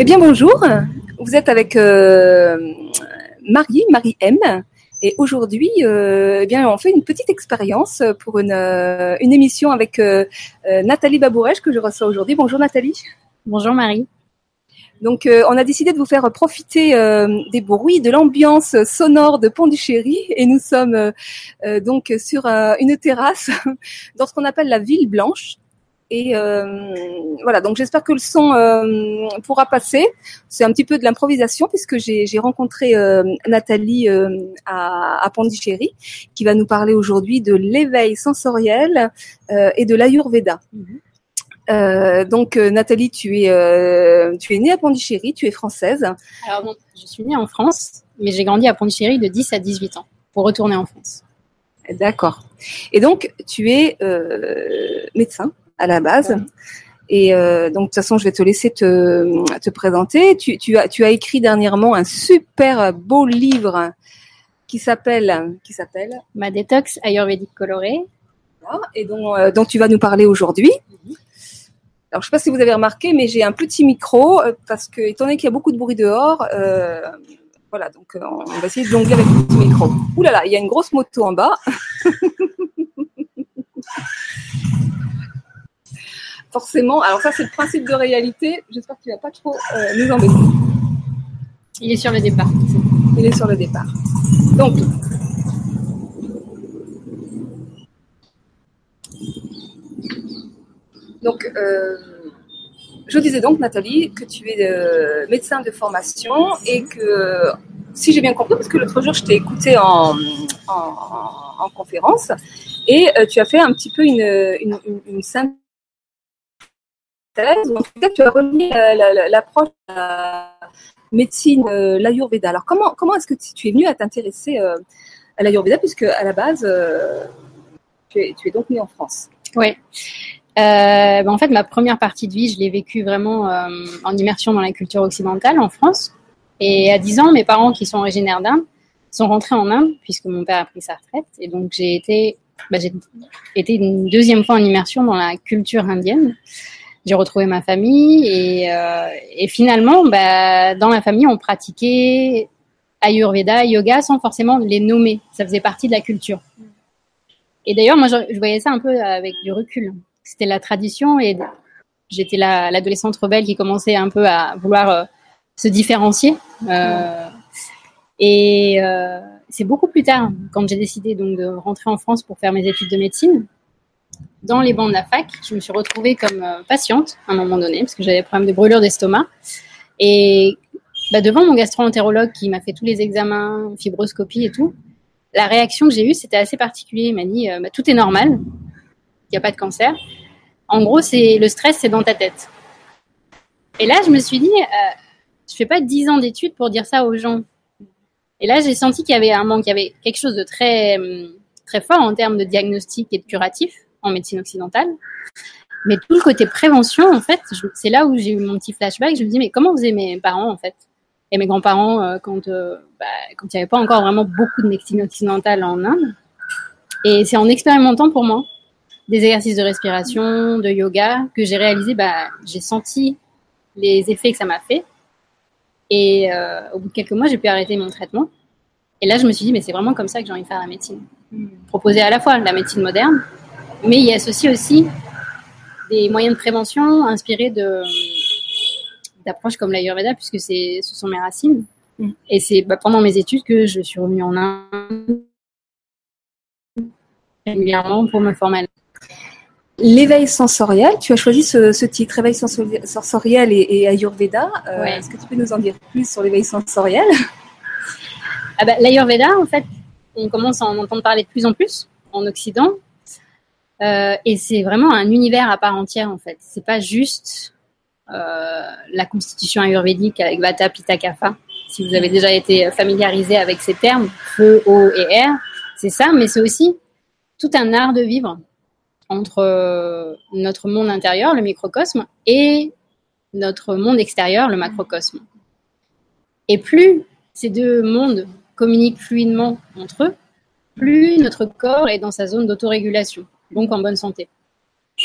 Eh bien bonjour, vous êtes avec euh, Marie, Marie M. Et aujourd'hui, euh, eh bien, on fait une petite expérience pour une, euh, une émission avec Nathalie Babourèche que je reçois aujourd'hui. Bonjour Nathalie. Bonjour Marie. Donc, euh, on a décidé de vous faire profiter euh, des bruits, de l'ambiance sonore de Pondichéry, et nous sommes euh, donc sur une terrasse dans ce qu'on appelle la ville blanche. Et euh, voilà, donc j'espère que le son euh, pourra passer. C'est un petit peu de l'improvisation puisque j'ai rencontré euh, Nathalie à, à Pondichéry, qui va nous parler aujourd'hui de l'éveil sensoriel et de l'Ayurveda. Euh, donc euh, Nathalie, tu es euh, tu es née à Pondichéry, tu es française. Alors bon, je suis née en France, mais j'ai grandi à Pondichéry de 10 à 18 ans pour retourner en France. D'accord. Et donc tu es médecin à la base. Et euh, donc de toute façon, je vais te laisser te, te présenter. Tu, tu as tu as écrit dernièrement un super beau livre qui s'appelle qui s'appelle Ma détox ayurvédique colorée. Et dont, euh, dont tu vas nous parler aujourd'hui. Alors, je sais pas si vous avez remarqué, mais j'ai un petit micro euh, parce que, étant donné qu'il y a beaucoup de bruit dehors, euh, voilà, donc on va essayer de jongler avec le petit micro. Ouh là là, il y a une grosse moto en bas. Forcément, alors ça c'est le principe de réalité. J'espère qu'il va pas trop euh, nous embêter. Il est sur le départ. Il est sur le départ. Donc, donc euh, je disais donc, Nathalie, que tu es euh, médecin de formation et que, si j'ai bien compris, parce que l'autre jour je t'ai écouté en, en, en conférence et euh, tu as fait un petit peu une, une, une, une synthèse, en tout cas tu as la- l'approche la médecine, euh, l'Ayurveda. Alors comment, comment est-ce que tu es venu à t'intéresser euh, à l'Ayurveda puisque à la base euh, tu, es, donc né en France? Euh, ben, en fait, ma première partie de vie, je l'ai vécue vraiment en immersion dans la culture occidentale en France. Et à 10 ans, mes parents, qui sont originaires d'Inde, sont rentrés en Inde puisque mon père a pris sa retraite. Et donc, j'ai été, ben, j'ai été une deuxième fois en immersion dans la culture indienne. J'ai retrouvé ma famille et, euh, finalement, ben, dans la famille, on pratiquait Ayurveda, yoga sans forcément les nommer. Ça faisait partie de la culture. Et d'ailleurs, moi, je, voyais ça un peu avec du recul. C'était la tradition et j'étais la- l'adolescente rebelle qui commençait un peu à vouloir euh, se différencier. Euh, et c'est beaucoup plus tard, quand j'ai décidé donc de rentrer en France pour faire mes études de médecine, dans les bancs de la fac, je me suis retrouvée comme euh, patiente à un moment donné, parce que j'avais des problèmes de brûlure d'estomac. Et bah, devant mon gastro-entérologue qui m'a fait tous les examens, fibroscopie et tout, la réaction que j'ai eue, c'était assez particulier. Il m'a dit euh, bah, tout est normal, il n'y a pas de cancer. En gros, le stress, c'est dans ta tête. Et là, je me suis dit, euh, je fais pas 10 ans d'études pour dire ça aux gens. Et là, j'ai senti qu'il y avait un manque, il y avait quelque chose de très, hum, très fort en termes de diagnostic et de curatif en médecine occidentale. Mais tout le côté prévention, en fait, c'est là où j'ai eu mon petit flashback. Je me dis, mais comment faisaient mes parents, en fait? Et mes grands-parents, euh, quand euh, bah, quand il n'y avait pas encore vraiment beaucoup de médecine occidentale en Inde. Et c'est en expérimentant pour moi des exercices de respiration, de yoga, que j'ai réalisé, bah, j'ai senti les effets que ça m'a fait. Et euh, au bout de quelques mois, j'ai pu arrêter mon traitement. Et là, je me suis dit, mais c'est vraiment comme ça que j'ai envie de faire la médecine. Proposer à la fois la médecine moderne, mais il y associe aussi des moyens de prévention inspirés de d'approches comme l'Ayurveda, puisque c'est, ce sont mes racines. Mm. Et c'est bah, pendant mes études que je suis revenue en Inde régulièrement pour me former. L'éveil sensoriel, tu as choisi ce, ce titre, éveil sensori- sensoriel et, et Ayurveda. Euh, Ouais. Est-ce que tu peux nous en dire plus sur l'éveil sensoriel Ah bah, L'Ayurveda, en fait, on commence à en entendre parler de plus en plus en Occident. Euh, et c'est vraiment un univers à part entière, en fait. C'est pas juste euh, la constitution ayurvédique avec Vata, Pitta, Kapha. Si vous avez déjà été familiarisé avec ces termes, feu, eau et air, c'est ça, mais c'est aussi tout un art de vivre entre euh, notre monde intérieur, le microcosme, et notre monde extérieur, le macrocosme. Et plus ces deux mondes communiquent fluidement entre eux, plus notre corps est dans sa zone d'autorégulation, donc en bonne santé.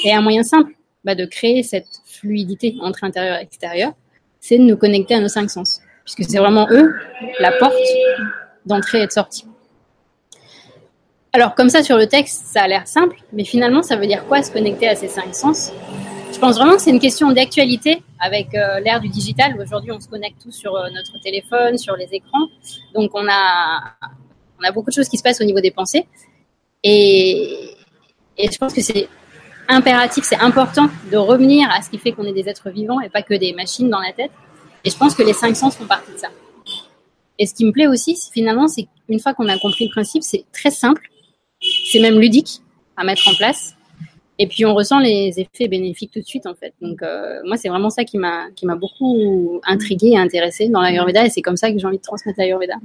Et un moyen simple bah, de créer cette fluidité entre intérieur et extérieur, c'est de nous connecter à nos cinq sens, puisque c'est vraiment eux la porte d'entrée et de sortie. Alors comme ça sur le texte, ça a l'air simple, mais finalement ça veut dire quoi se connecter à ces cinq sens? Je pense vraiment que c'est une question d'actualité avec euh, l'ère du digital. Aujourd'hui, on se connecte tous sur euh, notre téléphone, sur les écrans, donc on a on a beaucoup de choses qui se passent au niveau des pensées, et, et je pense que c'est impératif, c'est important de revenir à ce qui fait qu'on est des êtres vivants et pas que des machines dans la tête. Et je pense que les cinq sens font partie de ça. Et ce qui me plaît aussi, finalement, c'est qu'une fois qu'on a compris le principe, c'est très simple c'est même ludique à mettre en place. Et puis on ressent les effets bénéfiques tout de suite en fait. Donc euh, moi c'est vraiment ça qui m'a beaucoup intrigué et intéressé dans l'Ayurveda et c'est comme ça que j'ai envie de transmettre l'Ayurveda.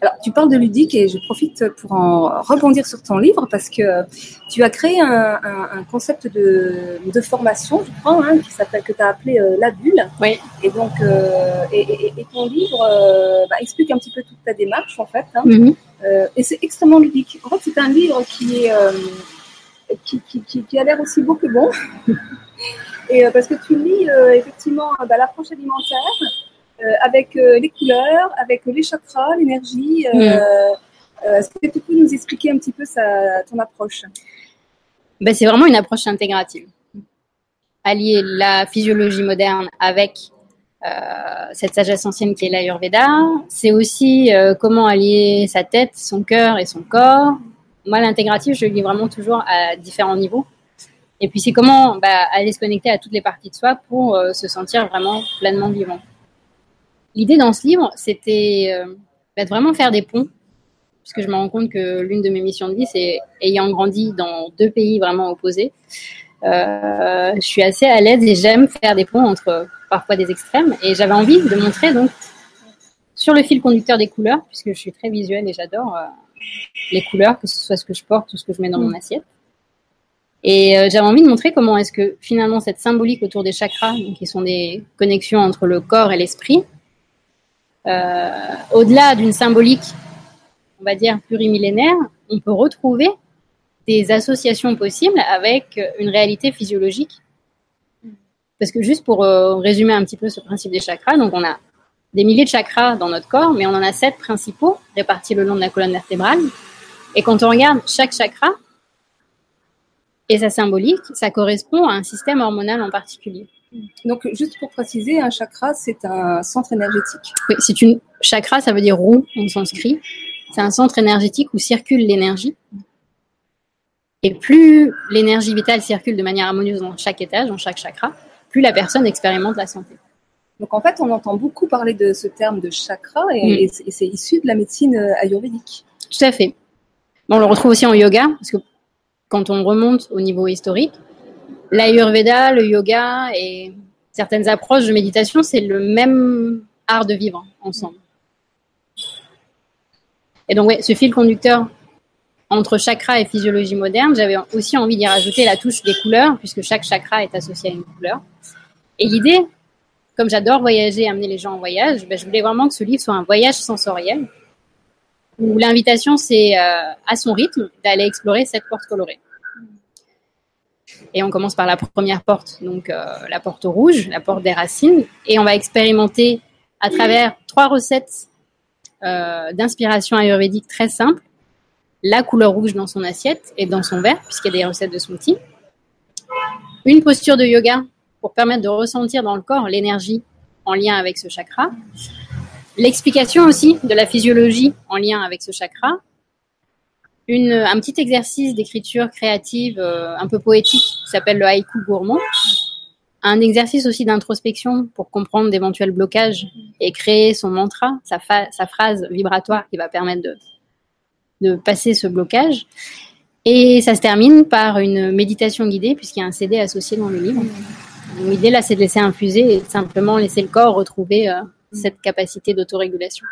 Alors, tu parles de ludique et je profite pour en rebondir sur ton livre parce que tu as créé un, concept de, de, formation, je crois, hein, qui s'appelle que tu as appelé euh, la bulle. Oui. Et donc, euh, et, ton livre euh, bah, explique un petit peu toute ta démarche en fait. Hein. Mm-hmm. et c'est extrêmement ludique. En fait, c'est un livre qui est qui, qui, qui, a l'air aussi beau que bon. et parce que tu lis effectivement bah, l'approche alimentaire euh, avec euh, les couleurs, avec les chakras, l'énergie. Euh, mm. Est-ce que tu peux nous expliquer un petit peu ton approche? Ben, C'est vraiment une approche intégrative. Allier la physiologie moderne avec cette sagesse ancienne qui est l'Ayurveda. C'est aussi comment allier sa tête, son cœur et son corps. Moi, l'intégratif, je le lis vraiment toujours à différents niveaux. Et puis, c'est comment bah, aller se connecter à toutes les parties de soi pour se sentir vraiment pleinement vivant. L'idée dans ce livre, c'était euh, bah, de vraiment faire des ponts, puisque je me rends compte que l'une de mes missions de vie, c'est ayant grandi dans deux pays vraiment opposés, euh, je suis assez à l'aise et j'aime faire des ponts entre parfois des extrêmes. Et j'avais envie de montrer donc sur le fil conducteur des couleurs, puisque je suis très visuelle et j'adore euh, les couleurs, que ce soit ce que je porte ou ce que je mets dans mon mm. assiette. Et j'avais envie de montrer comment est-ce que finalement cette symbolique autour des chakras, qui sont des connexions entre le corps et l'esprit, euh, au-delà d'une symbolique, on va dire, plurimillénaire, on peut retrouver des associations possibles avec une réalité physiologique. Parce que juste pour euh, résumer un petit peu ce principe des chakras, donc on a des milliers de chakras dans notre corps, mais on en a sept principaux répartis le long de la colonne vertébrale. Et quand on regarde chaque chakra et sa symbolique, ça correspond à un système hormonal en particulier. Donc, juste pour préciser, un chakra, c'est un centre énergétique. Oui, c'est une chakra, ça veut dire roue en sanskrit. C'est un centre énergétique où circule l'énergie. Et plus l'énergie vitale circule de manière harmonieuse dans chaque étage, dans chaque chakra, plus la personne expérimente la santé. Donc en fait, on entend beaucoup parler de ce terme de chakra et, mm. c'est issu de la médecine euh, ayurvédique. Tout à fait. on le retrouve aussi en yoga, parce que quand on remonte au niveau historique, l'Ayurveda, le yoga et certaines approches de méditation, c'est le même art de vivre ensemble. Et donc, ouais, ce fil conducteur entre chakra et physiologie moderne, j'avais aussi envie d'y rajouter la touche des couleurs, puisque chaque chakra est associé à une couleur. Et l'idée, comme j'adore voyager et amener les gens en voyage, ben, je voulais vraiment que ce livre soit un voyage sensoriel, où l'invitation, c'est euh, à son rythme d'aller explorer cette porte colorée. Et on commence par la première porte, donc euh, la porte rouge, la porte des racines. Et on va expérimenter à travers trois recettes euh, d'inspiration ayurvédique très simples la couleur rouge dans son assiette et dans son verre, puisqu'il y a des recettes de smoothie. Une posture de yoga pour permettre de ressentir dans le corps l'énergie en lien avec ce chakra. L'explication aussi de la physiologie en lien avec ce chakra un petit exercice d'écriture créative euh, un peu poétique qui s'appelle le haïku gourmand. Un exercice aussi d'introspection pour comprendre d'éventuels blocages et créer son mantra, sa, sa, phrase vibratoire qui va permettre de, de passer ce blocage. Et ça se termine par une méditation guidée puisqu'il y a un CD associé dans le livre. L'idée là, c'est de laisser infuser et simplement laisser le corps retrouver euh, cette capacité d'autorégulation.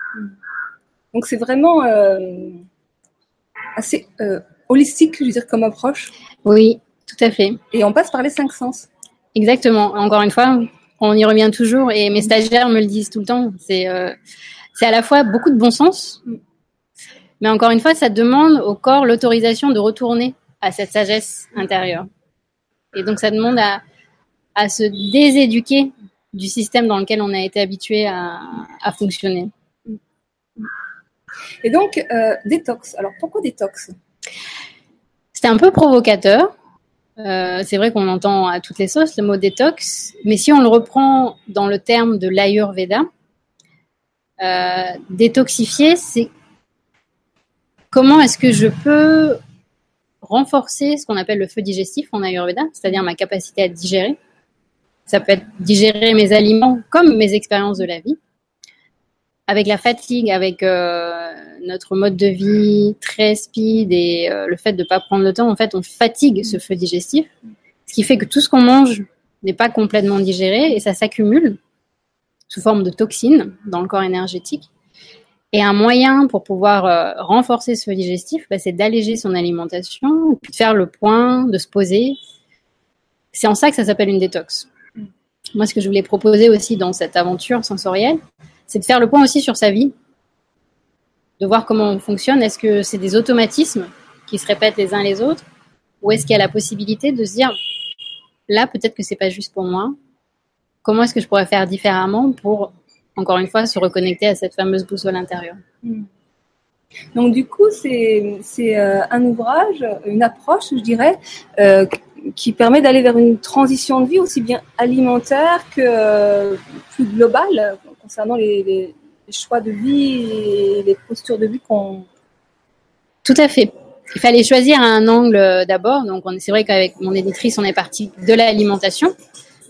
Donc c'est vraiment euh, assez euh, holistique, je veux dire, comme approche. Oui, tout à fait. Et on passe par les cinq sens. Exactement. Encore une fois, on y revient toujours et mes stagiaires me le disent tout le temps. C'est euh, à la fois beaucoup de bon sens, mais encore une fois, ça demande au corps l'autorisation de retourner à cette sagesse intérieure. Et donc, ça demande à, à se déséduquer du système dans lequel on a été habitué à, fonctionner. Et donc, euh, détox. Alors, pourquoi détox? C'est un peu provocateur. Euh, c'est vrai qu'on entend à toutes les sauces le mot détox, mais si on le reprend dans le terme de l'Ayurveda, euh, détoxifier, c'est comment est-ce que je peux renforcer ce qu'on appelle le feu digestif en Ayurveda, c'est-à-dire ma capacité à digérer. Ça peut être digérer mes aliments comme mes expériences de la vie. Avec la fatigue, avec euh, notre mode de vie très speed et euh, le fait de ne pas prendre le temps, en fait, on fatigue ce feu digestif, ce qui fait que tout ce qu'on mange n'est pas complètement digéré et ça s'accumule sous forme de toxines dans le corps énergétique. Et un moyen pour pouvoir euh, renforcer ce feu digestif, bah, c'est d'alléger son alimentation, de faire le point, de se poser. C'est en ça que ça s'appelle une détox. Mm. Moi, ce que je voulais proposer aussi dans cette aventure sensorielle, c'est de faire le point aussi sur sa vie, de voir comment on fonctionne. Est-ce que c'est des automatismes qui se répètent les uns les autres, ou est-ce qu'il y a la possibilité de se dire, là, peut-être que c'est pas juste pour moi. Comment est-ce que je pourrais faire différemment pour encore une fois, se reconnecter à cette fameuse boussole intérieure? Hmm. Donc du coup, c'est euh, un ouvrage, une approche, je dirais, euh, qui permet d'aller vers une transition de vie aussi bien alimentaire que euh, plus globale concernant les, choix de vie et les postures de vie qu'on... Tout à fait. Il fallait choisir un angle d'abord. Donc c'est vrai qu'avec mon éditrice, on est parti de l'alimentation,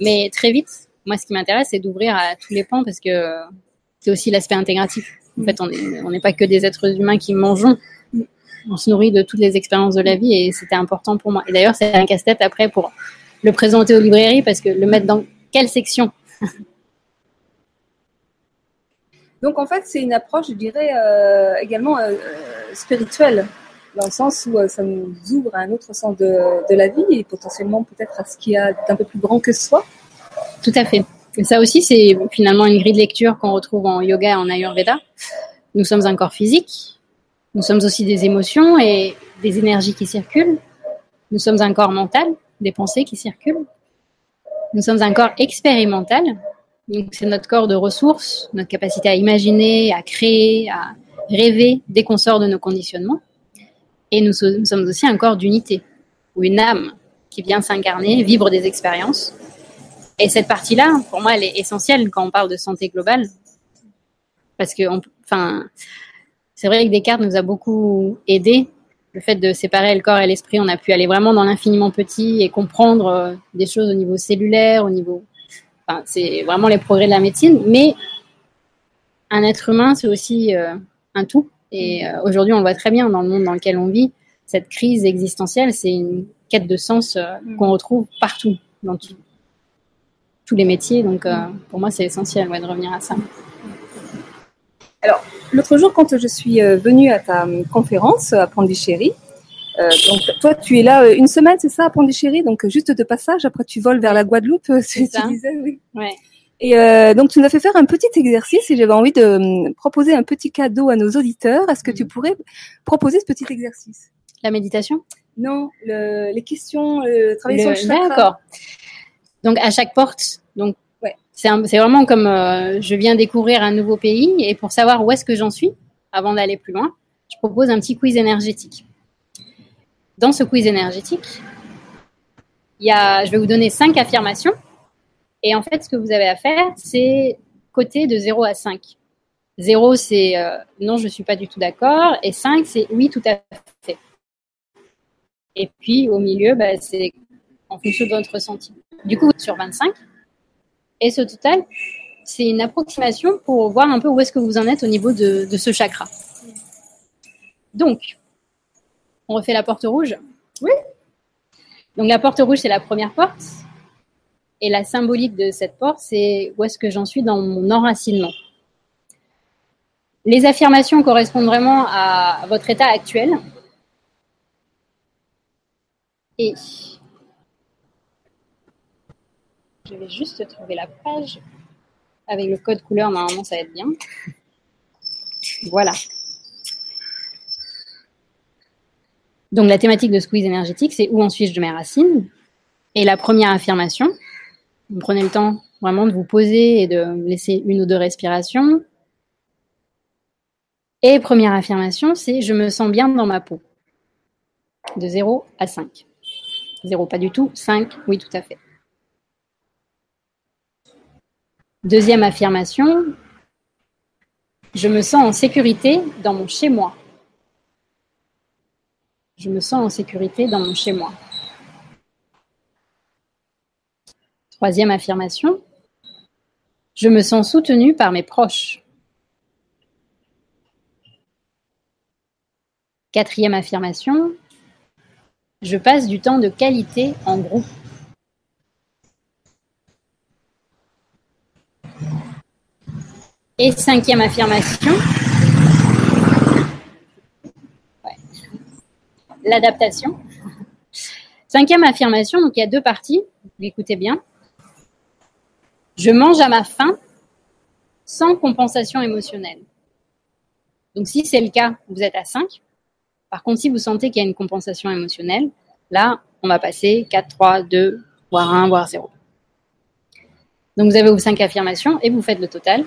mais très vite, moi, ce qui m'intéresse, c'est d'ouvrir à tous les pans parce que c'est aussi l'aspect intégratif. En fait, on n'est pas que des êtres humains qui mangeons. On se nourrit de toutes les expériences de la vie et c'était important pour moi. Et d'ailleurs, c'est un casse-tête après pour le présenter aux librairies parce que le mettre dans quelle section? Donc, en fait, c'est une approche, je dirais, euh, également euh, euh, spirituelle dans le sens où ça nous ouvre à un autre sens de, de la vie et potentiellement peut-être à ce qui a d'un peu plus grand que soi. Tout à fait. Et ça aussi, c'est finalement une grille de lecture qu'on retrouve en yoga et en ayurveda. Nous sommes un corps physique, nous sommes aussi des émotions et des énergies qui circulent. Nous sommes un corps mental, des pensées qui circulent. Nous sommes un corps expérimental, donc c'est notre corps de ressources, notre capacité à imaginer, à créer, à rêver dès qu'on sort de nos conditionnements. Et nous, sommes aussi un corps d'unité, ou une âme qui vient s'incarner, vivre des expériences et cette partie-là, pour moi, elle est essentielle quand on parle de santé globale. Parce que, enfin, c'est vrai que Descartes nous a beaucoup aidé. Le fait de séparer le corps et l'esprit, on a pu aller vraiment dans l'infiniment petit et comprendre euh, des choses au niveau cellulaire, au niveau. Enfin, c'est vraiment les progrès de la médecine. Mais un être humain, c'est aussi euh, un tout. Et euh, aujourd'hui, on le voit très bien dans le monde dans lequel on vit. Cette crise existentielle, c'est une quête de sens qu'on retrouve partout, dans tout, tous les métiers. Donc, pour moi, c'est essentiel de revenir à ça. Alors, l'autre jour, quand je suis euh, venue à ta euh, conférence à Pondichéry, donc toi, tu es là une semaine, c'est ça, à Pondichéry, donc juste de passage. Après, tu voles vers la Guadeloupe, c'est tu disais, oui. Et donc, tu nous as fait faire un petit exercice et j'avais envie de proposer un petit cadeau à nos auditeurs. Est-ce que tu mm. pourrais proposer ce petit exercice? La méditation? Non, les questions, le travail sur le chakra. D'accord. Donc à chaque porte, donc ouais. C'est vraiment comme euh, je viens découvrir un nouveau pays et pour savoir où est-ce que j'en suis avant d'aller plus loin, je propose un petit quiz énergétique. Dans ce quiz énergétique, il y a, je vais vous donner cinq affirmations et en fait ce que vous avez à faire, c'est côté de 0 à 5. 0 c'est euh, non, je suis pas du tout d'accord et 5 c'est oui, tout à fait. Et puis au milieu, bah, c'est en fonction de votre ressenti. Du coup, sur 25. Et ce total, c'est une approximation pour voir un peu où est-ce que vous en êtes au niveau de, ce chakra. Donc, on refait la porte rouge. Oui. Donc la porte rouge, c'est la première porte. Et la symbolique de cette porte, c'est où est-ce que j'en suis dans mon enracinement. Les affirmations correspondent vraiment à votre état actuel. Et Je vais juste trouver la page. Avec le code couleur, normalement, ça va être bien. Voilà. Donc, la thématique de squeeze énergétique, c'est où en suis-je de mes racines? Et la première affirmation, vous prenez le temps vraiment de vous poser et de laisser une ou deux respirations. Et première affirmation, c'est je me sens bien dans ma peau. De 0 à 5. 0 pas du tout, 5 oui tout à fait. Deuxième affirmation, je me sens en sécurité dans mon chez-moi. Je me sens en sécurité dans mon chez-moi. Troisième affirmation, je me sens soutenue par mes proches. Quatrième affirmation, je passe du temps de qualité en groupe. Et cinquième affirmation, l'adaptation. Cinquième affirmation, donc il y a deux parties, vous écoutez bien. Je mange à ma faim sans compensation émotionnelle. Donc si c'est le cas, vous êtes à 5. Par contre, si vous sentez qu'il y a une compensation émotionnelle, là, on va passer 4, 3, 2, voire 1, voire 0. Donc vous avez vos 5 affirmations et vous faites le total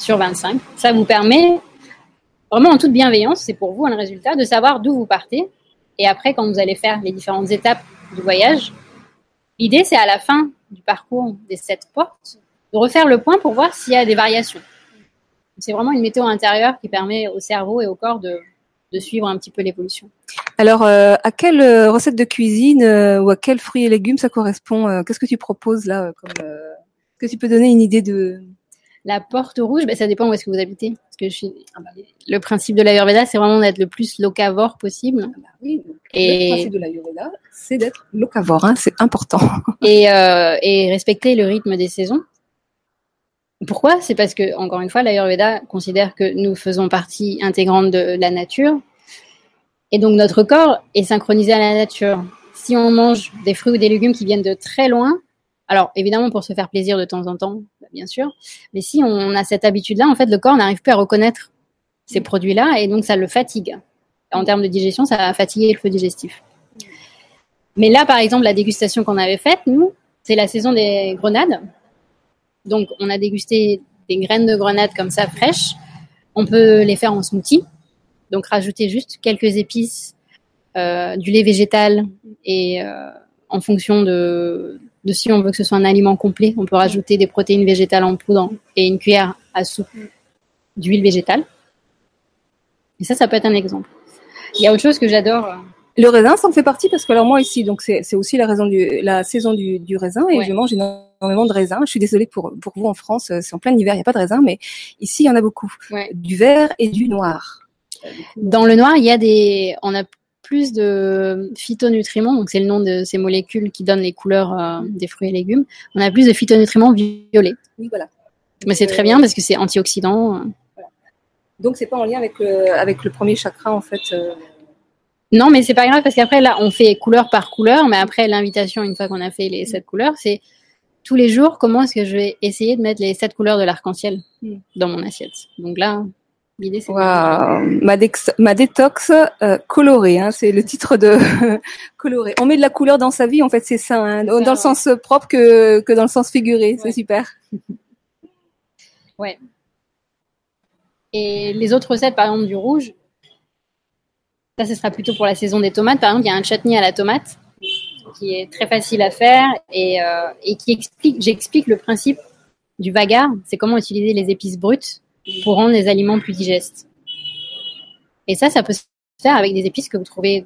sur 25. Ça vous permet, vraiment en toute bienveillance, c'est pour vous un résultat, de savoir d'où vous partez. Et après, quand vous allez faire les différentes étapes du voyage, l'idée, c'est à la fin du parcours des sept portes de refaire le point pour voir s'il y a des variations. C'est vraiment une météo intérieure qui permet au cerveau et au corps de, suivre un petit peu l'évolution. Alors, euh, à quelle euh, recette de cuisine euh, ou à quels fruits et légumes ça correspond Qu'est-ce que tu proposes là Est-ce que tu peux donner une idée de, la porte rouge, ben, ça dépend où est-ce que vous habitez. Parce que je suis... Le principe de l'Ayurveda, c'est vraiment d'être le plus locavore possible. Ah bah oui, et... le principe de l'Ayurveda, c'est d'être locavore, hein, c'est important. et, euh, et respecter le rythme des saisons. Pourquoi? C'est parce que, encore une fois, l'Ayurveda considère que nous faisons partie intégrante de la nature. Et donc, notre corps est synchronisé à la nature. Si on mange des fruits ou des légumes qui viennent de très loin, alors évidemment pour se faire plaisir de temps en temps, bah, bien sûr, mais si on a cette habitude-là, en fait, le corps n'arrive plus à reconnaître ces produits-là et donc ça le fatigue. En termes de digestion, ça va fatiguer le feu digestif. Mais là, par exemple, la dégustation qu'on avait faite, nous, c'est la saison des grenades. Donc, on a dégusté des graines de grenade comme ça, fraîches. On peut les faire en smoothie. Donc, rajouter juste quelques épices, euh, du lait végétal et euh, en fonction de, de si on veut que ce soit un aliment complet, on peut rajouter des protéines végétales en poudre et une cuillère à soupe d'huile végétale. Et ça, ça peut être un exemple. Il y a autre chose que j'adore. Euh, le raisin, ça en fait partie parce que alors moi ici, donc c'est aussi la, raison du, la saison du, du raisin et je mange énormément de raisin. Je suis désolée pour, pour vous en France, c'est en plein hiver, il n'y a pas de raisin, mais ici il y en a beaucoup. Du vert et du noir. Dans le noir, il y a des, on a plus de phytonutriments, donc c'est le nom de ces molécules qui donnent les couleurs euh, des fruits et légumes. On a plus de phytonutriments violets. Oui, voilà. Mais c'est très bien parce que c'est antioxydant. Voilà. Donc c'est pas en lien avec le, avec le premier chakra en fait. Euh. Non, mais c'est pas grave parce qu'après là, on fait couleur par couleur, mais après l'invitation, une fois qu'on a fait les sept couleurs, c'est tous les jours comment est-ce que je vais essayer de mettre les sept couleurs de l'arc-en-ciel hmm. dans mon assiette? Donc là, Ma, ma, détox euh, colorée, hein, c'est le titre de coloré. On met de la couleur dans sa vie, en fait, c'est ça, hein, dans le sens propre que, que dans le sens figuré. C'est super. ouais. Et les autres recettes, par exemple, du rouge, ça, ce sera plutôt pour la saison des tomates. Par exemple, il y a un chutney à la tomate qui est très facile à faire et, euh, et qui explique, j'explique le principe du vagar, c'est comment utiliser les épices brutes pour rendre les aliments plus digestes. Et ça, ça peut se faire avec des épices que vous trouvez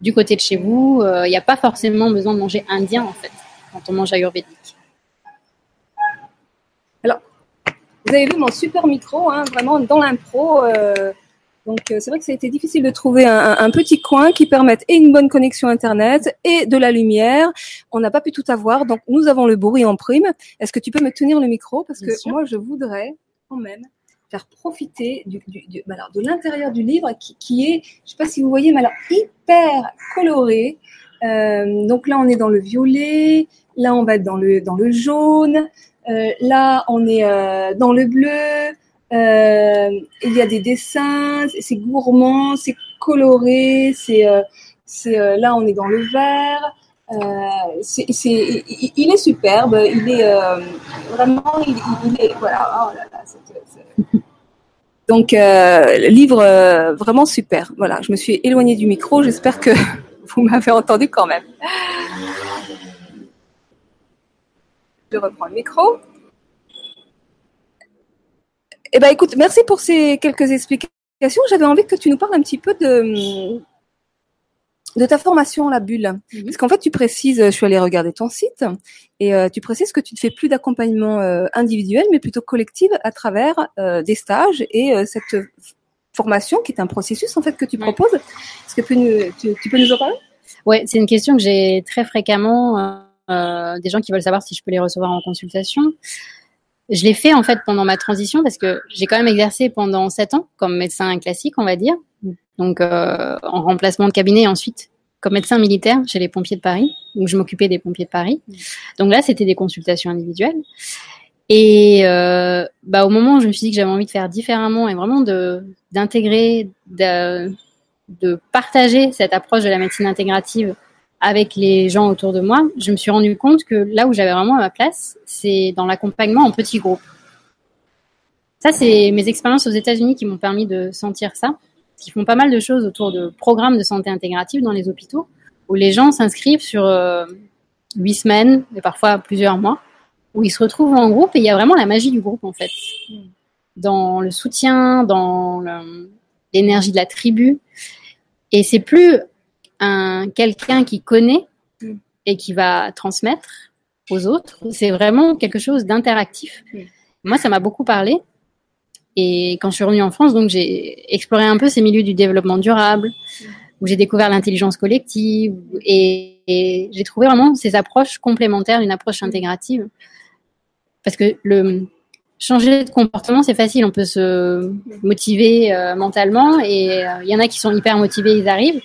du côté de chez vous. Il euh, n'y a pas forcément besoin de manger indien, en fait, quand on mange ayurvédique. Alors, vous avez vu mon super micro, hein, vraiment dans l'impro. Euh, donc, euh, c'est vrai que ça a été difficile de trouver un, un, petit coin qui permette et une bonne connexion Internet et de la lumière. On n'a pas pu tout avoir, donc nous avons le bruit en prime. Est-ce que tu peux me tenir le micro? Parce que moi, je voudrais quand même faire profiter du, bah alors, de l'intérieur du livre qui, qui, est, je sais pas si vous voyez, mais alors hyper coloré. Euh, donc là, on est dans le violet, là, on va être dans le, dans le jaune, euh, là, on est euh, dans le bleu. Il y a des dessins, c'est gourmand, c'est coloré, c'est, c'est là, on est dans le vert. c'est, il, est superbe, il est vraiment, il, est, voilà, oh donc livre vraiment super. Voilà, je me suis éloignée du micro. J'espère que vous m'avez entendu quand même. Je reprends le micro. Eh ben, écoute, merci pour ces quelques explications. J'avais envie que tu nous parles un petit peu de, de ta formation la bulle. Mhm. Parce qu'en fait, tu précises, je suis allée regarder ton site, et euh, tu précises que tu ne fais plus d'accompagnement euh, individuel, mais plutôt collectif à travers euh, des stages et cette formation qui est un processus en fait que tu proposes. Est-ce que tu, tu, peux nous en parler? Ouais, c'est une question que j'ai très fréquemment. des gens qui veulent savoir si je peux les recevoir en consultation. Je l'ai fait en fait pendant ma transition parce que j'ai quand même exercé pendant sept ans comme médecin classique, on va dire, donc euh, en remplacement de cabinet et ensuite comme médecin militaire chez les pompiers de Paris. Donc je m'occupais des pompiers de Paris. Donc là, c'était des consultations individuelles. Et euh, bah, au moment où je me suis dit que j'avais envie de faire différemment et vraiment d'intégrer, de partager cette approche de la médecine intégrative avec les gens autour de moi, je me suis rendu compte que là où j'avais vraiment ma place, c'est dans l'accompagnement en petits groupes. Ça, c'est mes expériences aux États-Unis qui m'ont permis de sentir ça. Ils font pas mal de choses autour de programmes de santé intégrative dans les hôpitaux, où les gens s'inscrivent sur euh, huit semaines, et parfois plusieurs mois, où ils se retrouvent en groupe et il y a vraiment la magie du groupe en fait, dans le soutien, dans l'énergie de la tribu. Et c'est plus un quelqu'un qui connaît mm. et qui va transmettre aux autres. C'est vraiment quelque chose d'interactif. Mm. Moi, ça m'a beaucoup parlé. Et quand je suis revenue en France, donc j'ai exploré un peu ces milieux du développement durable, mm. où j'ai découvert l'intelligence collective et, j'ai trouvé vraiment ces approches complémentaires d'une approche intégrative. Parce que le changer de comportement, c'est facile. On peut se motiver euh, mentalement et euh, il y en a qui sont hyper motivés, ils arrivent.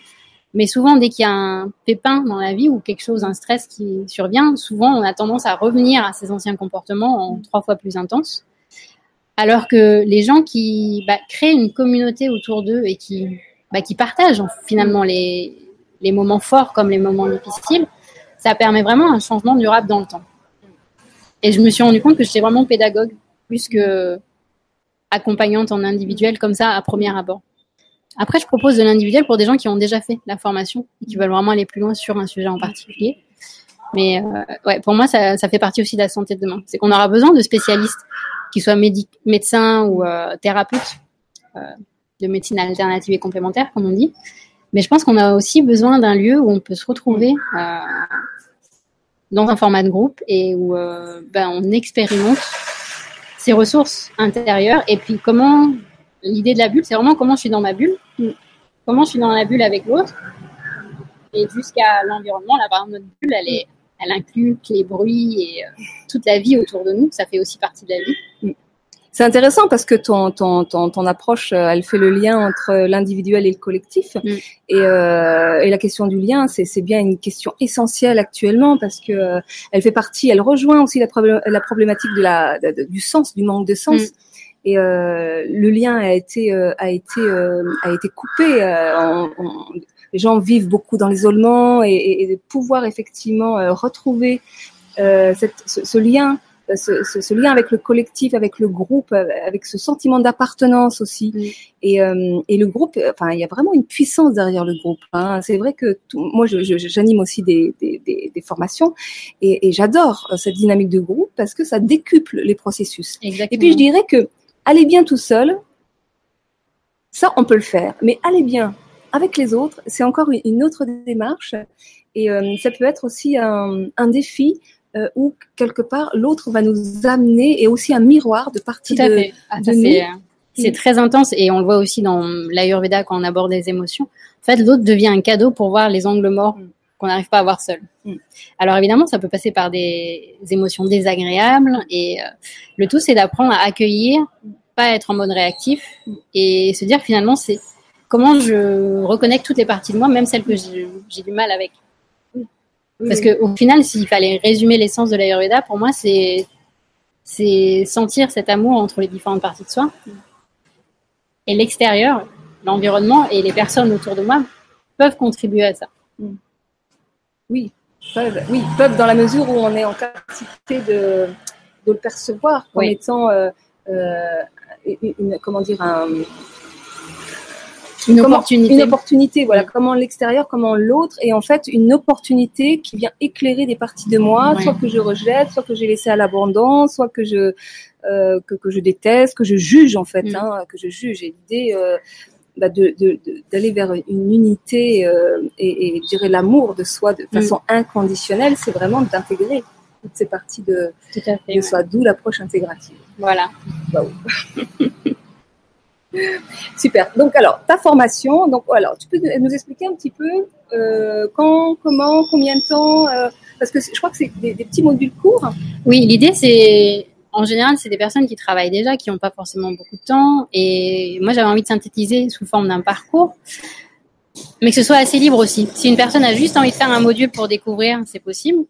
Mais souvent, dès qu'il y a un pépin dans la vie ou quelque chose, un stress qui survient, souvent on a tendance à revenir à ses anciens comportements en trois fois plus intenses. Alors que les gens qui bah, créent une communauté autour d'eux et qui, bah, partagent finalement les, les moments forts comme les moments difficiles, ça permet vraiment un changement durable dans le temps. Et je me suis rendu compte que j'étais vraiment pédagogue plus que accompagnante en individuel comme ça à premier abord. Après, je propose de l'individuel pour des gens qui ont déjà fait la formation et qui veulent vraiment aller plus loin sur un sujet en particulier. Mais euh, ouais, pour moi, ça, fait partie aussi de la santé de demain. C'est qu'on aura besoin de spécialistes, qui soient médecins ou euh, thérapeutes euh, de médecine alternative et complémentaire, comme on dit. Mais je pense qu'on a aussi besoin d'un lieu où on peut se retrouver dans un format de groupe et où ben, on expérimente ses ressources intérieures et puis comment l'idée de la bulle, c'est vraiment comment je suis dans ma bulle, comment je suis dans la bulle avec l'autre, et jusqu'à l'environnement. Là, par exemple, notre bulle, elle, est, elle inclut les bruits et euh, toute la vie autour de nous. Ça fait aussi partie de la vie. C'est intéressant parce que ton, ton, ton, ton, approche, euh, elle fait le lien entre l'individuel et le collectif. Mm. Et, euh, et, la question du lien, c'est bien une question essentielle actuellement parce que euh, elle fait partie, elle rejoint aussi la, problématique de la, du sens, du manque de sens. Mm et euh, le lien a été euh, a été euh, a été coupé. les gens vivent beaucoup dans l'isolement et, et, de pouvoir effectivement retrouver cette, ce, lien ce, ce, lien avec le collectif, avec le groupe, avec ce sentiment d'appartenance aussi. Et, euh, et, le groupe, enfin, il y a vraiment une puissance derrière le groupe. Hein. C'est vrai que tout, moi, j'anime aussi des, des, des, des, formations et, et j'adore cette dynamique de groupe parce que ça décuple les processus. Exactement. Et puis, je dirais que aller bien tout seul, ça, on peut le faire. Mais aller bien avec les autres, c'est encore une autre démarche. Et euh, ça peut être aussi un, défi euh, où, quelque part, l'autre va nous amener et aussi un miroir de partie Tout à de, fait. Ah, c'est très intense et on le voit aussi dans l'Ayurveda quand on aborde les émotions. En fait, l'autre devient un cadeau pour voir les angles morts mm. Qu'on n'arrive pas à voir seul. Mm. Alors évidemment, ça peut passer par des émotions désagréables et euh, le tout, c'est d'apprendre à accueillir pas être en mode réactif et se dire finalement c'est comment je reconnecte toutes les parties de moi, même celles que j'ai du mal avec. Parce que au final, s'il fallait résumer l'essence de l'Ayurveda, pour moi, c'est c'est sentir cet amour entre les différentes parties de soi. Et l'extérieur, l'environnement et les personnes autour de moi peuvent contribuer à ça. Oui, peuvent, oui, peuvent dans la mesure où on est en capacité de, de le percevoir comme Oui. étant, euh, euh, une, comment dire, un, Une comment- opportunité. Une opportunité, voilà, Mm. comment l'extérieur, comment l'autre, et en fait une opportunité qui vient éclairer des parties de moi, soit que je rejette, soit que j'ai laissé à l'abandon, soit que je euh, que, que je déteste, que je juge en fait, Mm. hein, que je juge. Et l'idée euh, bah, de de- de- d'aller vers une unité euh, et, et je dirais l'amour de soi de Mm. façon inconditionnelle, c'est vraiment d'intégrer toutes ces parties de, Tout à fait. de ouais. soi, d'où l'approche intégrative. Voilà. Super. Donc alors, ta formation, donc alors, tu peux nous expliquer un petit peu euh, quand, comment, combien de temps euh, Parce que je crois que c'est des, des petits modules courts. Oui, l'idée c'est en général c'est des personnes qui travaillent déjà, qui n'ont pas forcément beaucoup de temps. Et moi j'avais envie de synthétiser sous forme d'un parcours, mais que ce soit assez libre aussi. Si une personne a juste envie de faire un module pour découvrir, c'est possible.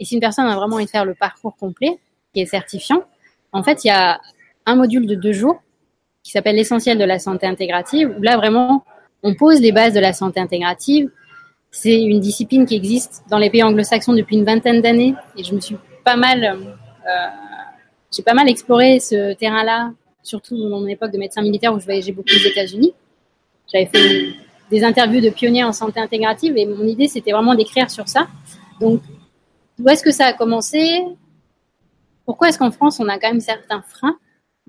Et si une personne a vraiment envie de faire le parcours complet, qui est certifiant, en fait il y a un module de deux jours qui s'appelle l'essentiel de la santé intégrative, où là vraiment on pose les bases de la santé intégrative. C'est une discipline qui existe dans les pays anglo-saxons depuis une vingtaine d'années, et je me suis pas mal, euh, j'ai pas mal exploré ce terrain-là, surtout dans mon époque de médecin militaire où je voyageais beaucoup aux États-Unis. J'avais fait des interviews de pionniers en santé intégrative, et mon idée c'était vraiment d'écrire sur ça. Donc, d'où est-ce que ça a commencé? Pourquoi est-ce qu'en France on a quand même certains freins?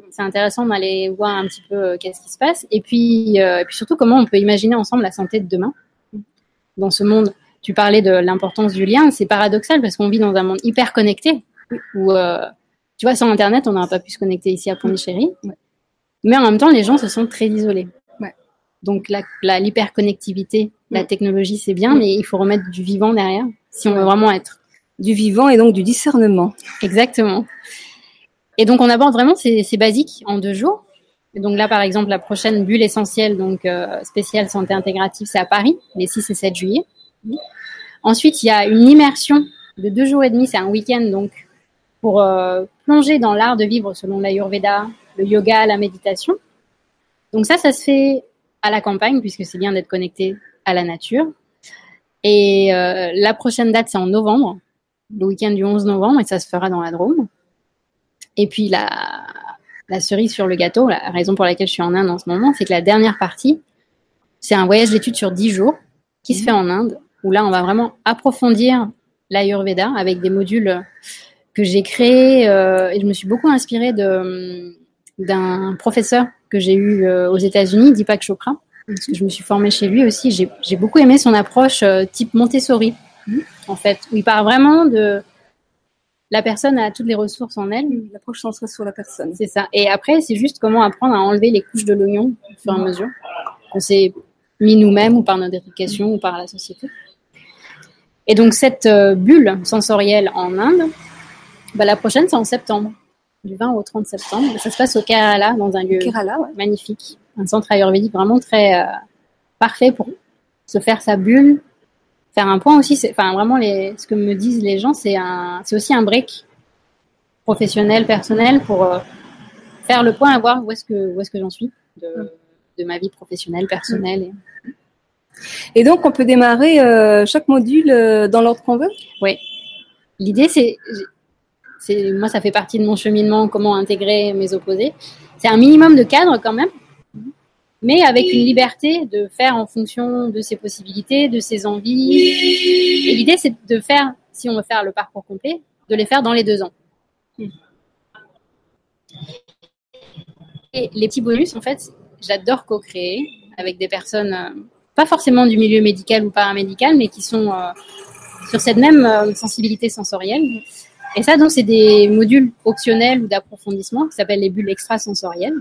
C'est intéressant d'aller voir un petit peu euh, qu'est-ce qui se passe. Et puis, euh, et puis surtout, comment on peut imaginer ensemble la santé de demain? Dans ce monde. Tu parlais de l'importance du lien. C'est paradoxal parce qu'on vit dans un monde hyper connecté où, euh, tu vois, sans Internet, on n'aurait pas pu se connecter ici à Pondichéry. Ouais. Mais en même temps, les gens se sentent très isolés. Ouais. Donc, la- la- l'hyperconnectivité, la Ouais. technologie, c'est bien, mais il faut remettre du vivant derrière si on veut vraiment être Du vivant et donc du discernement. Exactement. Et donc, on aborde vraiment ces, ces basiques en deux jours. Et donc là, par exemple, la prochaine bulle essentielle, donc euh, spéciale santé intégrative, c'est à Paris, les 6 et 7 juillet. Ensuite, il y a une immersion de deux jours et demi, c'est un week-end, donc pour euh, plonger dans l'art de vivre selon l'Ayurveda, le yoga, la méditation. Donc ça, ça se fait à la campagne, puisque c'est bien d'être connecté à la nature. Et euh, la prochaine date, c'est en novembre, le week-end du 11 novembre, et ça se fera dans la Drôme. Et puis la, la cerise sur le gâteau, la raison pour laquelle je suis en Inde en ce moment, c'est que la dernière partie, c'est un voyage d'études sur 10 jours qui se fait en Inde, où là, on va vraiment approfondir l'Ayurveda avec des modules que j'ai créés. euh, et je me suis beaucoup inspirée de, d'un professeur que j'ai eu euh, aux États-Unis, Deepak Chopra, parce que je me suis formée chez lui aussi. J'ai, beaucoup aimé son approche euh, type Montessori, en fait, où il parle vraiment de la personne a toutes les ressources en elle. L'approche centrée sur la personne. C'est ça. Et après, c'est juste comment apprendre à enlever les couches de l'oignon au fur et à mesure qu'on s'est mis nous-mêmes ou par notre éducation ou par la société. Et donc, cette bulle sensorielle en Inde, bah, la prochaine, c'est en septembre, du 20 au 30 septembre. Ça se passe au Kerala, dans un lieu Kerala, ouais. magnifique, un centre ayurvédique vraiment très euh, parfait pour se faire sa bulle, faire un point aussi. Enfin, vraiment, les, ce que me disent les gens, c'est aussi un break professionnel, personnel, pour euh, faire le point, à voir où est-ce que, où est-ce que j'en suis de, de ma vie professionnelle, personnelle. et- Et donc, on peut démarrer euh, chaque module euh, dans l'ordre qu'on veut? L'idée, c'est, moi, ça fait partie de mon cheminement, comment intégrer mes opposés. C'est un minimum de cadre quand même, mais avec une liberté de faire en fonction de ses possibilités, de ses envies. Et l'idée, c'est de faire, si on veut faire le parcours complet, de les faire dans les deux ans. Et les petits bonus, en fait, j'adore co-créer avec des personnes, euh, pas forcément du milieu médical ou paramédical, mais qui sont euh, sur cette même euh, sensibilité sensorielle. Et ça, donc, c'est des modules optionnels ou d'approfondissement qui s'appellent les bulles extrasensorielles.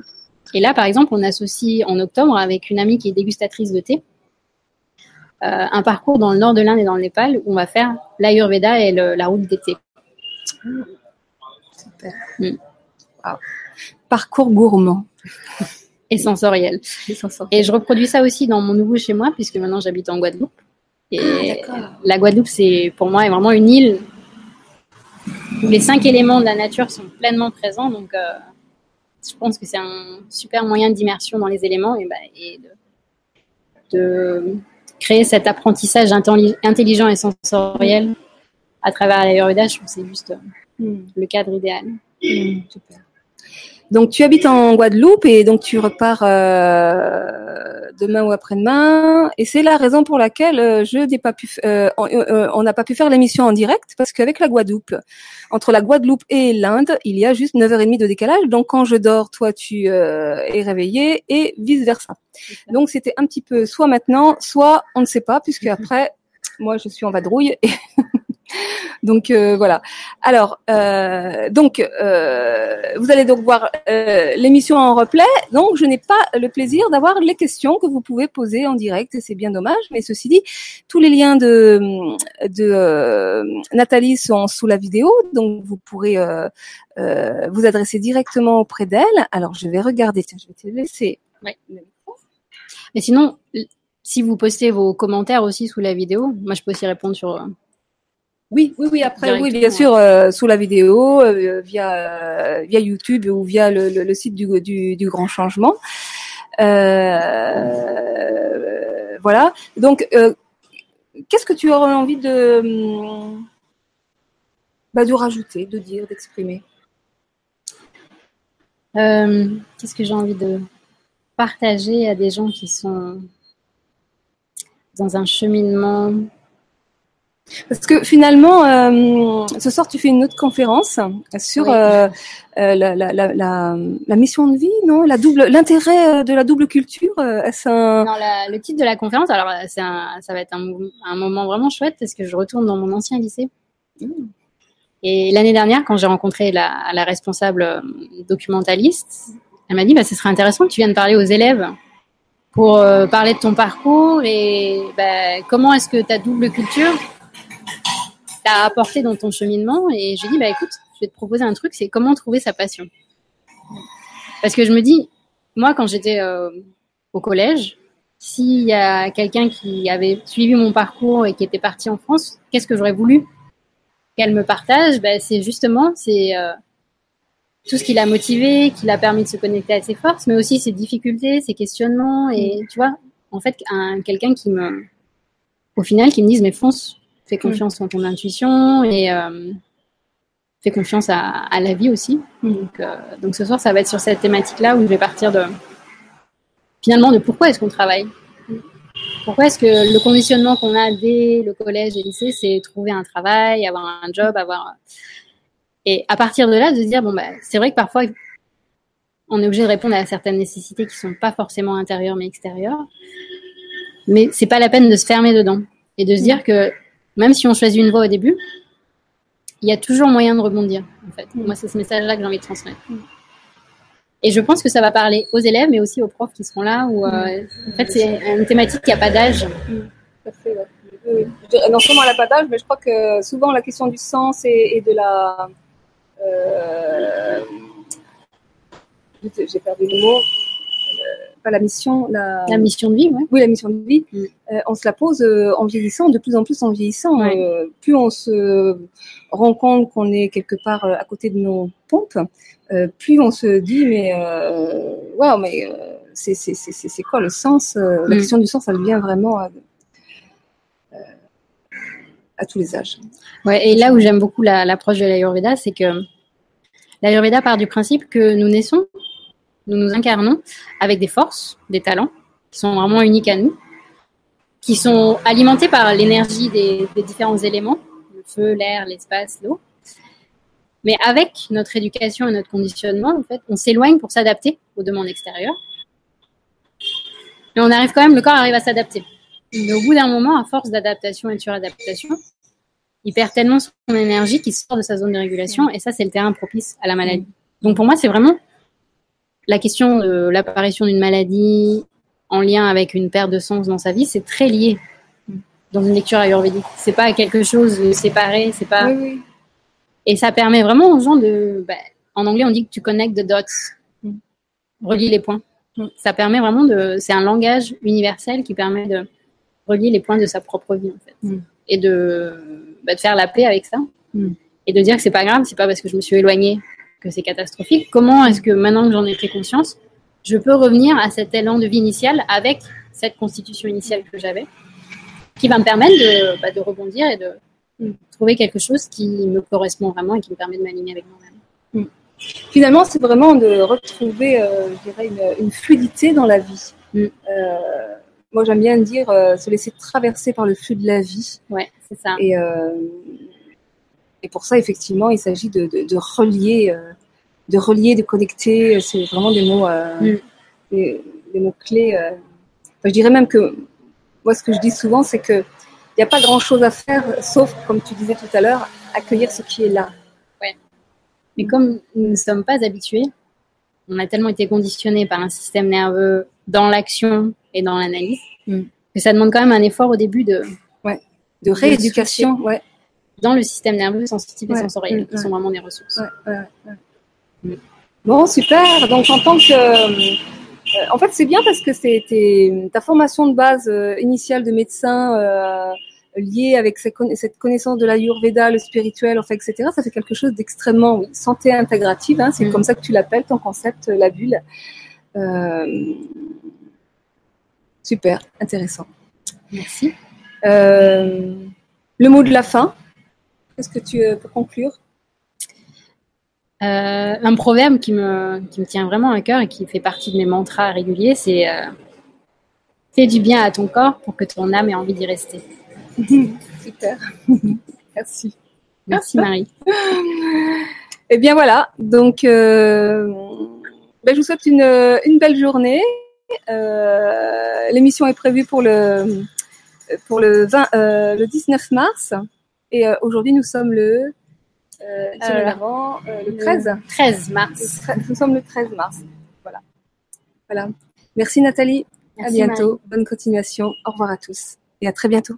Et là, par exemple, on associe en octobre avec une amie qui est dégustatrice de thé, euh, un parcours dans le nord de l'Inde et dans le Népal où on va faire l'Ayurveda et le- la route des thés. Super. Mm. Wow. Parcours gourmand. Et sensoriel. Et je reproduis ça aussi dans mon nouveau chez moi, puisque maintenant j'habite en Guadeloupe. Et D'accord. la Guadeloupe, c'est pour moi est vraiment une île les cinq éléments de la nature sont pleinement présents. Donc, euh, je pense que c'est un super moyen d'immersion dans les éléments et, bah, et de, de créer cet apprentissage intelli- intelligent et sensoriel à travers l'Ayurveda, je trouve que c'est juste mm. le cadre idéal. Mm. Super. Donc tu habites en Guadeloupe et donc tu repars euh, demain ou après-demain. Et c'est la raison pour laquelle euh, je n'ai pas pu, euh, on n'a pas pu faire l'émission en direct parce qu'avec la Guadeloupe, entre la Guadeloupe et l'Inde, il y a juste 9h30 de décalage. Donc quand je dors, toi tu es réveillé et vice versa. Donc c'était un petit peu soit maintenant, soit on ne sait pas puisque après moi je suis en vadrouille et donc euh, voilà. Alors euh, donc euh, vous allez donc voir l'émission en replay. Donc je n'ai pas le plaisir d'avoir les questions que vous pouvez poser en direct et c'est bien dommage. Mais ceci dit, tous les liens de de Nathalie sont sous la vidéo, donc vous pourrez vous adresser directement auprès d'elle. Alors je vais regarder. Tiens, je vais te laisser. Ouais. Mais sinon, si vous postez vos commentaires aussi sous la vidéo, moi je peux aussi répondre sur oui, oui, oui. Après, oui, bien sûr, euh, sous la vidéo, euh, via euh, via YouTube ou via le, le, site du, du, du, Grand Changement. voilà. Donc, qu'est-ce que tu aurais envie de hum, bah, de rajouter, de dire, d'exprimer? Qu'est-ce que j'ai envie de partager à des gens qui sont dans un cheminement parce que finalement, euh, ce soir, tu fais une autre conférence sur euh, euh, la, la, la, la, mission de vie, non? La double, l'intérêt de la double culture. Est-ce un... Non, le titre de la conférence, alors c'est ça va être un, un, moment vraiment chouette parce que je retourne dans mon ancien lycée. Mmh. Et l'année dernière, quand j'ai rencontré la, la, responsable documentaliste, elle m'a dit, bah, ce serait intéressant que tu viennes parler aux élèves pour parler de ton parcours et bah, comment est-ce que ta double culture t'as apporté dans ton cheminement. Et je lui dis, bah écoute, je vais te proposer un truc, c'est comment trouver sa passion. Parce que je me dis, moi, quand j'étais euh, au collège, s'il y a quelqu'un qui avait suivi mon parcours et qui était parti en France, qu'est-ce que j'aurais voulu qu'elle me partage? Ben, C'est justement c'est euh, tout ce qui l'a motivé, qui l'a permis de se connecter à ses forces, mais aussi ses difficultés, ses questionnements. Et tu vois, en fait, quelqu'un qui me, au final, qui me dise, mais fonce, fais mm. confiance en ton intuition et euh, fais confiance à, la vie aussi. Mm. Donc, euh, donc, ce soir, ça va être sur cette thématique-là où je vais partir de finalement de pourquoi est-ce qu'on travaille? Pourquoi est-ce que le conditionnement qu'on a dès le collège et le lycée, c'est trouver un travail, avoir un job, avoir et à partir de là, de se dire bon bah c'est vrai que parfois on est obligé de répondre à certaines nécessités qui sont pas forcément intérieures mais extérieures. Mais c'est pas la peine de se fermer dedans et de se dire que même si on choisit une voie au début, il y a toujours moyen de rebondir. En fait. Moi, c'est ce message-là que j'ai envie de transmettre. Et je pense que ça va parler aux élèves, mais aussi aux profs qui seront là. Où, euh, en fait, c'est une thématique qui n'a pas d'âge. Non seulement elle n'a pas d'âge, mais je crois que souvent la question du sens et, de la. Euh, j'ai perdu le mot pas la mission, la, la mission de vie, ouais. oui, la mission de vie, mm. euh, on se la pose euh, en vieillissant, de plus en plus en vieillissant. Euh, plus on se rend compte qu'on est quelque part à côté de nos pompes, plus on se dit mais waouh, mais c'est c'est quoi le sens La mm. question du sens, elle vient vraiment à, à tous les âges. Ouais, et là où j'aime beaucoup l'approche de l'Ayurveda, c'est que l'Ayurveda part du principe que nous naissons nous nous incarnons avec des forces, des talents qui sont vraiment uniques à nous, qui sont alimentés par l'énergie des, différents éléments, le feu, l'air, l'espace, l'eau. Mais avec notre éducation et notre conditionnement, en fait, on s'éloigne pour s'adapter aux demandes extérieures. Mais on arrive quand même, le corps arrive à s'adapter. Mais au bout d'un moment, à force d'adaptation et de suradaptation, il perd tellement son énergie qu'il sort de sa zone de régulation et ça, c'est le terrain propice à la maladie. Donc pour moi, c'est vraiment la question de l'apparition d'une maladie en lien avec une perte de sens dans sa vie, c'est très lié dans une lecture ayurvédique. C'est pas quelque chose de séparé, c'est pas. Et ça permet vraiment aux gens de. Bah, en anglais, on dit que tu connectes the dots, mm. relie les points. Mm. Ça permet vraiment de. C'est un langage universel qui permet de relier les points de sa propre vie, en fait. Mm. Et de, bah, de faire la paix avec ça. Et de dire que c'est pas grave, c'est pas parce que je me suis éloignée que c'est catastrophique. Comment est-ce que maintenant que j'en ai pris conscience, je peux revenir à cet élan de vie initial avec cette constitution initiale que j'avais, qui va me permettre de, bah, rebondir et de, Mm. Trouver quelque chose qui me correspond vraiment et qui me permet de m'aligner avec moi-même. Mm. Finalement, c'est vraiment de retrouver, euh, je dirais, une, une, fluidité dans la vie. Mm. Euh, moi, j'aime bien dire euh, se laisser traverser par le flux de la vie. Ouais, c'est ça. Et, et pour ça, effectivement, il s'agit de, de, de, relier, euh, de relier, de connecter. C'est vraiment des mots, Mm. des, des, mots clés. Enfin, je dirais même que moi, ce que je dis souvent, c'est que il n'y a pas grand-chose à faire, sauf, comme tu disais tout à l'heure, accueillir ce qui est là. Ouais. Mais comme nous ne sommes pas habitués, on a tellement été conditionnés par un système nerveux dans l'action et dans l'analyse Mm. que ça demande quand même un effort au début de, ouais. de rééducation ouais. Dans le système nerveux sensitif et Ouais. sensoriel, Mm, qui ouais. sont vraiment des ressources. Ouais. Bon, super. Donc, en tant que. euh, en fait, c'est bien parce que c'était ta formation de base euh, initiale de médecin euh, liée avec cette, conna- cette connaissance de l'Ayurveda, le spirituel, enfin, etc. Ça fait quelque chose d'extrêmement oui, santé intégrative. Hein, c'est Mm. comme ça que tu l'appelles, ton concept, la bulle. Euh, super, intéressant. Merci. Euh, le mot de la fin. Qu'est-ce que tu peux conclure? Euh, un proverbe qui me, qui me tient vraiment à cœur et qui fait partie de mes mantras réguliers, c'est euh, Fais du bien à ton corps pour que ton âme ait envie d'y rester. Super. Merci. Merci Marie. Eh bien voilà, donc euh, ben, je vous souhaite une, une belle journée. L'émission est prévue pour le pour le 20, euh, le 19 mars et euh, aujourd'hui nous sommes le euh, tiens, Euh, le avant, euh, le 13. 13 Le mars. 13, Nous sommes le 13 mars. Voilà. Voilà. Merci Nathalie. Merci, à bientôt. Bonne continuation. Au revoir à tous et à très bientôt.